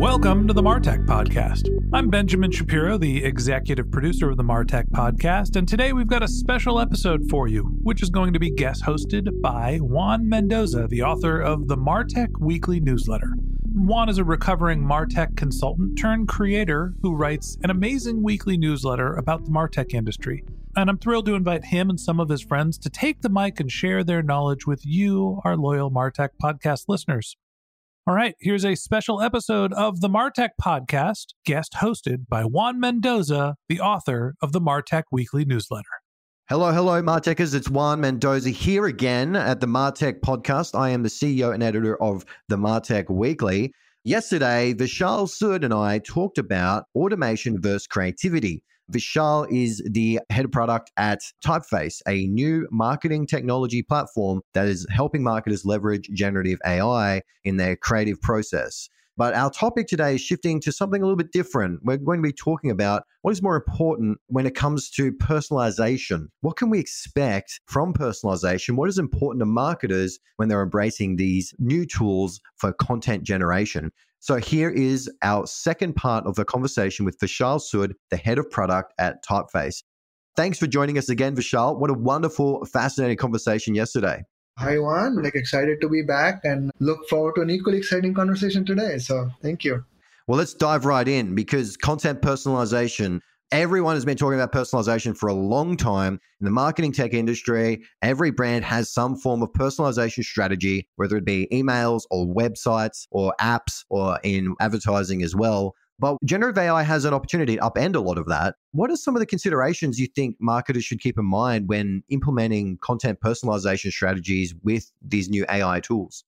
Welcome to the Martech Podcast. I'm Benjamin Shapiro, the executive producer of the Martech Podcast, and today we've got a special episode for you, which is going to be guest hosted by Juan Mendoza, the author of the Martech Weekly Newsletter. Juan is a recovering Martech consultant turned creator who writes an amazing weekly newsletter about the Martech industry. And I'm thrilled to invite him and some of his friends to take the mic and share their knowledge with you, our loyal Martech podcast listeners. All right, here's a special episode of the Martech podcast, guest hosted by Juan Mendoza, the author of the Martech Weekly Newsletter. Hello, hello, Martechers. It's Juan Mendoza here again at the Martech podcast. I am the CEO and editor of the Martech Weekly. Yesterday, Vishal Sood and I talked about automation versus creativity. Vishal is the head product at Typeface, a new marketing technology platform that is helping marketers leverage generative AI in their creative process. But our topic today is shifting to something a little bit different. We're going to be talking about what is more important when it comes to personalization. What can we expect from personalization? What is important to marketers when they're embracing these new tools for content generation? So here is our second part of the conversation with Vishal Sood, the head of product at Typeface. Thanks for joining us again, Vishal. What a wonderful, fascinating conversation yesterday. Hi, Juan. Like excited to be back and look forward to an equally exciting conversation today. So thank you. Well, let's dive right in because content personalization Everyone has been talking about personalization for a long time in the marketing tech industry. Every brand has some form of personalization strategy, whether it be emails or websites or apps or in advertising as well. But generative AI has an opportunity to upend a lot of that. What are some of the considerations you think marketers should keep in mind when implementing content personalization strategies with these new AI tools?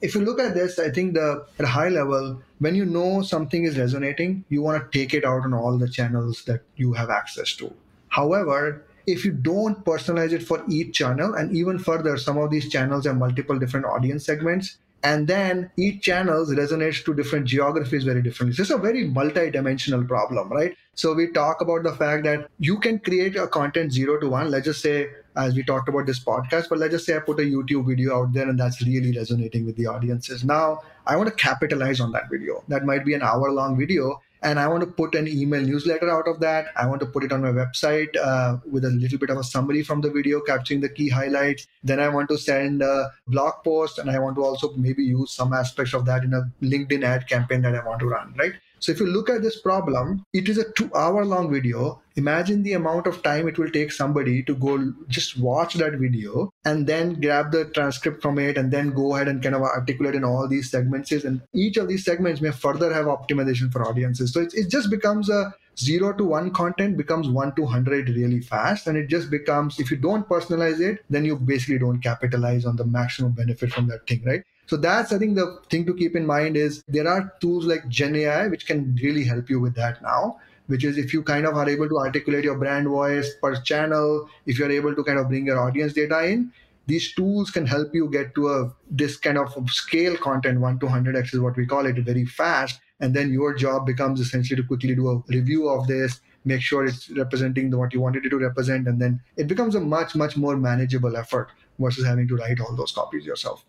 If you look at this, I think the at a high level, when you know something is resonating, you want to take it out on all the channels that you have access to. However, if you don't personalize it for each channel, and even further, some of these channels have multiple different audience segments, and then each channel resonates to different geographies very differently. So it's a very multi-dimensional problem, right? So we talk about the fact that you can create a content zero to one. Let's just say as we talked about this podcast, but let's just say I put a YouTube video out there and that's really resonating with the audiences. Now I want to capitalize on that video. That might be an hour long video. And I want to put an email newsletter out of that. I want to put it on my website uh, with a little bit of a summary from the video, capturing the key highlights. Then I want to send a blog post and I want to also maybe use some aspects of that in a LinkedIn ad campaign that I want to run, right? So if you look at this problem, it is a two hour long video. Imagine the amount of time it will take somebody to go just watch that video and then grab the transcript from it and then go ahead and kind of articulate in all these segments. And each of these segments may further have optimization for audiences. So it, it just becomes a zero to one content becomes one to 100 really fast. And it just becomes, if you don't personalize it, then you basically don't capitalize on the maximum benefit from that thing, right? So that's I think the thing to keep in mind is there are tools like Gen AI which can really help you with that now. Which is if you kind of are able to articulate your brand voice per channel, if you're able to kind of bring your audience data in, these tools can help you get to a this kind of scale content 1 to 100x is what we call it very fast and then your job becomes essentially to quickly do a review of this make sure it's representing what you wanted it to represent. And then it becomes a much, much more manageable effort versus having to write all those copies yourself.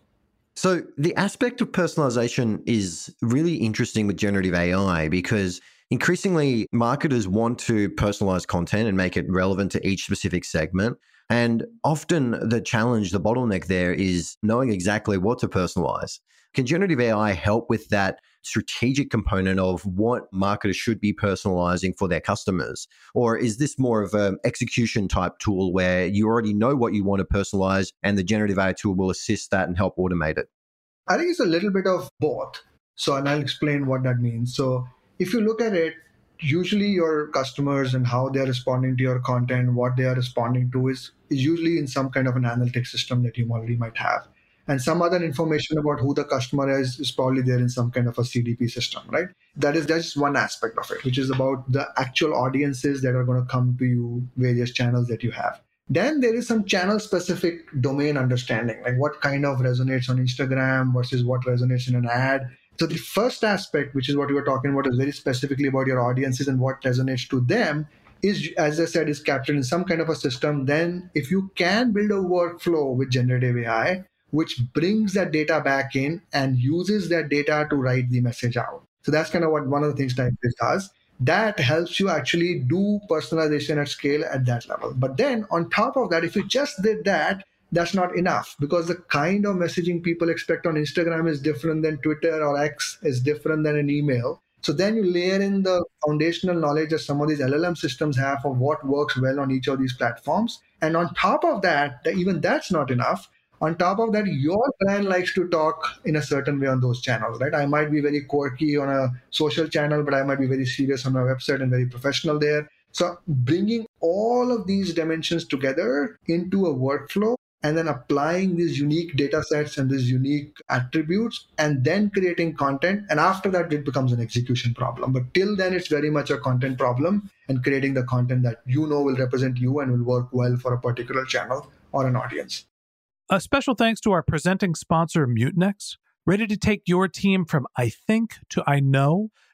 So, the aspect of personalization is really interesting with generative AI because increasingly marketers want to personalize content and make it relevant to each specific segment. And often the challenge, the bottleneck there is knowing exactly what to personalize. Can generative AI help with that strategic component of what marketers should be personalizing for their customers? Or is this more of an execution type tool where you already know what you want to personalize and the generative AI tool will assist that and help automate it? I think it's a little bit of both. So, and I'll explain what that means. So, if you look at it, usually your customers and how they're responding to your content, what they are responding to is, is usually in some kind of an analytic system that you already might have. And some other information about who the customer is is probably there in some kind of a CDP system, right? That is just one aspect of it, which is about the actual audiences that are going to come to you, various channels that you have. Then there is some channel specific domain understanding, like what kind of resonates on Instagram versus what resonates in an ad so the first aspect, which is what we were talking about, is very specifically about your audiences and what resonates to them. Is as I said, is captured in some kind of a system. Then, if you can build a workflow with generative AI, which brings that data back in and uses that data to write the message out. So that's kind of what one of the things Typeface does. That helps you actually do personalization at scale at that level. But then on top of that, if you just did that, that's not enough because the kind of messaging people expect on Instagram is different than Twitter or X is different than an email. So then you layer in the foundational knowledge that some of these LLM systems have of what works well on each of these platforms. And on top of that, even that's not enough. On top of that, your brand likes to talk in a certain way on those channels, right? I might be very quirky on a social channel, but I might be very serious on my website and very professional there. So bringing all of these dimensions together into a workflow and then applying these unique data sets and these unique attributes and then creating content. And after that it becomes an execution problem. But till then it's very much a content problem and creating the content that you know will represent you and will work well for a particular channel or an audience. A special thanks to our presenting sponsor mutinex ready to take your team from i think to i know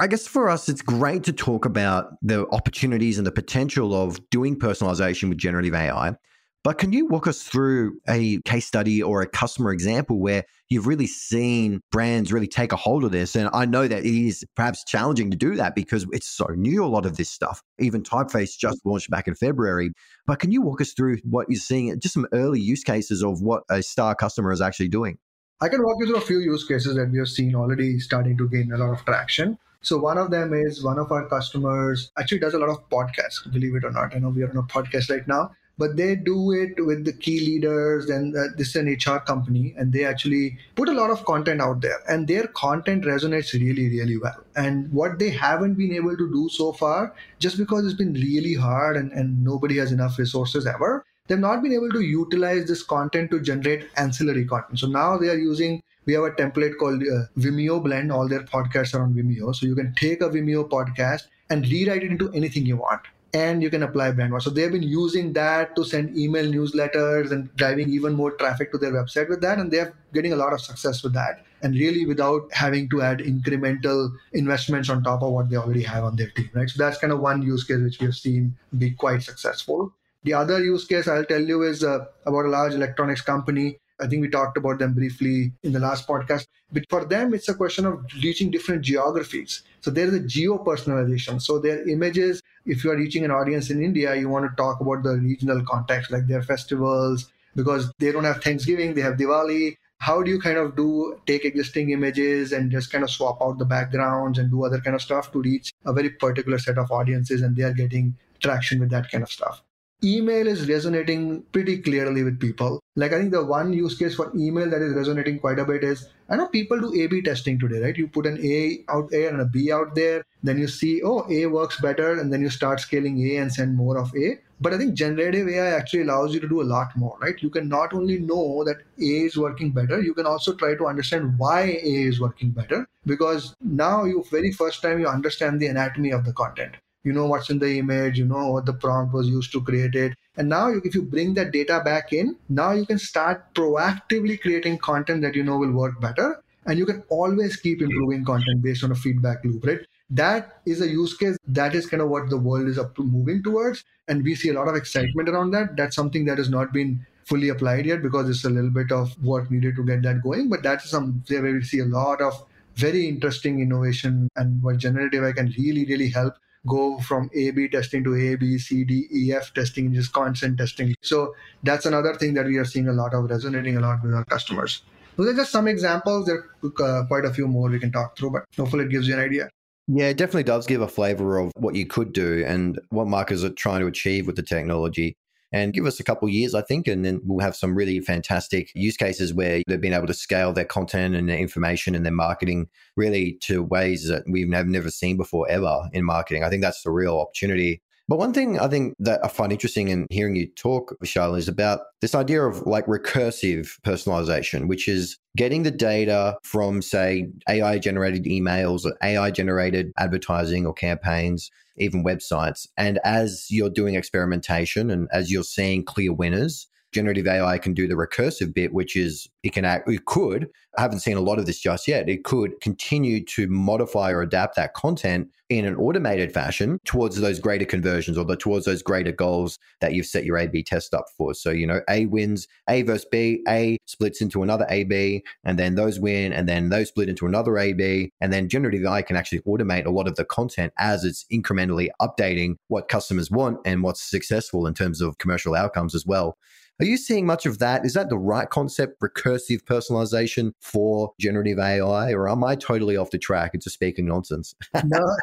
I guess for us, it's great to talk about the opportunities and the potential of doing personalization with generative AI. But can you walk us through a case study or a customer example where you've really seen brands really take a hold of this? And I know that it is perhaps challenging to do that because it's so new, a lot of this stuff. Even Typeface just launched back in February. But can you walk us through what you're seeing, just some early use cases of what a star customer is actually doing? I can walk you through a few use cases that we have seen already starting to gain a lot of traction. So one of them is one of our customers actually does a lot of podcasts, believe it or not. I know we are on a podcast right now, but they do it with the key leaders and uh, this is an hr company and they actually put a lot of content out there and their content resonates really really well and what they haven't been able to do so far just because it's been really hard and, and nobody has enough resources ever they've not been able to utilize this content to generate ancillary content. So now they are using we have a template called uh, Vimeo Blend. All their podcasts are on Vimeo. So you can take a Vimeo podcast and rewrite it into anything you want. And you can apply brand So they've been using that to send email newsletters and driving even more traffic to their website with that. And they're getting a lot of success with that. And really without having to add incremental investments on top of what they already have on their team. Right. So that's kind of one use case which we have seen be quite successful. The other use case I'll tell you is uh, about a large electronics company I think we talked about them briefly in the last podcast. But for them, it's a question of reaching different geographies. So there is a geo personalization. So their images, if you are reaching an audience in India, you want to talk about the regional context, like their festivals, because they don't have Thanksgiving, they have Diwali. How do you kind of do take existing images and just kind of swap out the backgrounds and do other kind of stuff to reach a very particular set of audiences and they are getting traction with that kind of stuff email is resonating pretty clearly with people. Like I think the one use case for email that is resonating quite a bit is I know people do A/B testing today, right? You put an A out there and a B out there, then you see oh A works better, and then you start scaling A and send more of A. But I think generative AI actually allows you to do a lot more, right? You can not only know that A is working better, you can also try to understand why A is working better because now you very first time you understand the anatomy of the content you know what's in the image you know what the prompt was used to create it. And now if you bring that data back in now you can start proactively creating content that you know will work better. And you can always keep improving content based on a feedback loop right? That is a use case. That is kind of what the world is up to moving towards. And we see a lot of excitement around that. That's something that has not been fully applied yet because it's a little bit of work needed to get that going. But that's some where we see a lot of very interesting innovation and what generative AI can really really help go from A B testing to A B C D E F testing, just constant testing. So that's another thing that we are seeing a lot of resonating a lot with our customers. Those are just some examples. There are uh, quite a few more we can talk through, but hopefully it gives you an idea. Yeah, it definitely does give a flavor of what you could do and what marketers are trying to achieve with the technology and give us a couple years, I think, and then we'll have some really fantastic use cases where they've been able to scale their content and their information and their marketing really to ways that we've never seen before ever in marketing. I think that's the real opportunity. But one thing I think that I find interesting in hearing you talk, Vishal, is about this idea of like recursive personalization, which is getting the data from, say, AI generated emails or AI generated advertising or campaigns even websites. And as you're doing experimentation and as you're seeing clear winners, generative AI can do the recursive bit, which is it can act, it could, I haven't seen a lot of this just yet, it could continue to modify or adapt that content in an automated fashion towards those greater conversions or the, towards those greater goals that you've set your A B test up for. So, you know, A wins A versus B, A splits into another A B, and then those win, and then those split into another A B. And then generative AI can actually automate a lot of the content as it's incrementally updating what customers want and what's successful in terms of commercial outcomes as well. Are you seeing much of that? Is that the right concept, recursive personalization for generative AI, or am I totally off the track and just speaking nonsense? no,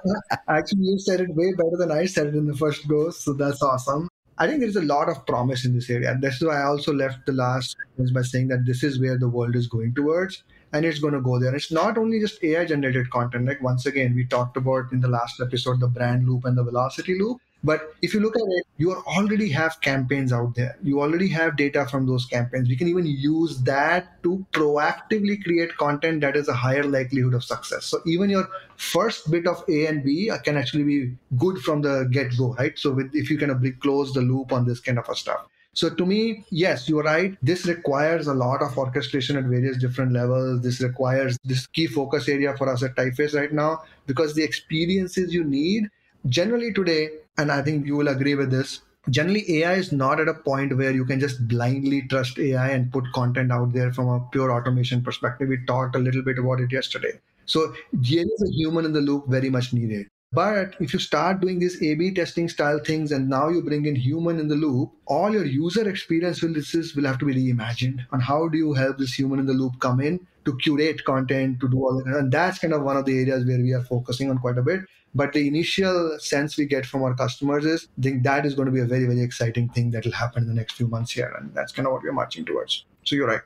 actually, you said it way better than I said it in the first go, so that's awesome. I think there is a lot of promise in this area. That's why I also left the last by saying that this is where the world is going towards and it's going to go there. It's not only just AI generated content. Like once again, we talked about in the last episode the brand loop and the velocity loop. But if you look at it, you already have campaigns out there. You already have data from those campaigns. We can even use that to proactively create content that is a higher likelihood of success. So even your first bit of A and B uh, can actually be good from the get go, right? So with, if you kind of close the loop on this kind of a stuff. So to me, yes, you're right. This requires a lot of orchestration at various different levels. This requires this key focus area for us at Typeface right now because the experiences you need generally today and I think you will agree with this. Generally, AI is not at a point where you can just blindly trust AI and put content out there from a pure automation perspective. We talked a little bit about it yesterday. So, there is a human in the loop very much needed. But if you start doing these A B testing style things and now you bring in human in the loop, all your user experience will, will have to be reimagined. And how do you help this human in the loop come in to curate content, to do all that? And that's kind of one of the areas where we are focusing on quite a bit. But the initial sense we get from our customers is I think that is going to be a very, very exciting thing that will happen in the next few months here. And that's kind of what we're marching towards. So you're right.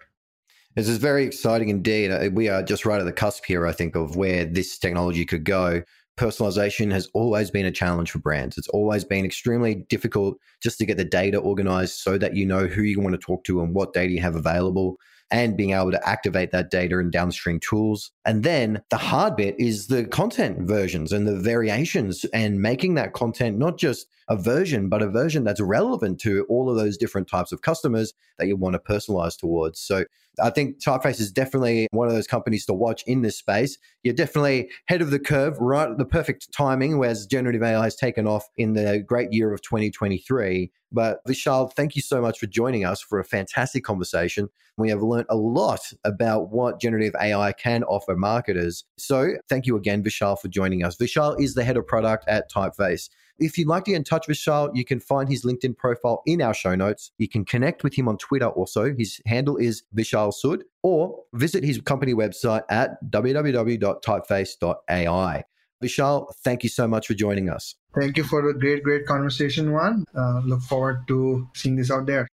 This is very exciting indeed. Uh, we are just right at the cusp here, I think, of where this technology could go. Personalization has always been a challenge for brands. It's always been extremely difficult just to get the data organized so that you know who you want to talk to and what data you have available and being able to activate that data in downstream tools. And then the hard bit is the content versions and the variations and making that content not just a version, but a version that's relevant to all of those different types of customers that you want to personalize towards. So I think Typeface is definitely one of those companies to watch in this space. You're definitely head of the curve, right at the perfect timing, whereas generative AI has taken off in the great year of 2023. But Vishal, thank you so much for joining us for a fantastic conversation. We have learned a lot about what generative AI can offer marketers. So thank you again, Vishal, for joining us. Vishal is the head of product at Typeface. If you'd like to get in touch with Vishal, you can find his LinkedIn profile in our show notes. You can connect with him on Twitter also. His handle is Vishal Sood, or visit his company website at www.typeface.ai. Vishal, thank you so much for joining us. Thank you for a great, great conversation, Juan. Uh, look forward to seeing this out there.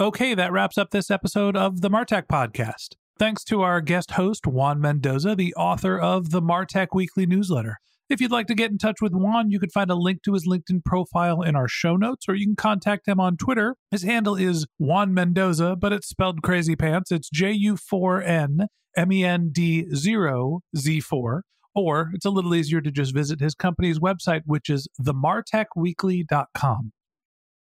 Okay, that wraps up this episode of the Martech Podcast. Thanks to our guest host, Juan Mendoza, the author of the Martech Weekly newsletter. If you'd like to get in touch with Juan, you can find a link to his LinkedIn profile in our show notes, or you can contact him on Twitter. His handle is Juan Mendoza, but it's spelled crazy pants. It's J U 4 N M E N D 0 Z 4. Or it's a little easier to just visit his company's website, which is themartechweekly.com.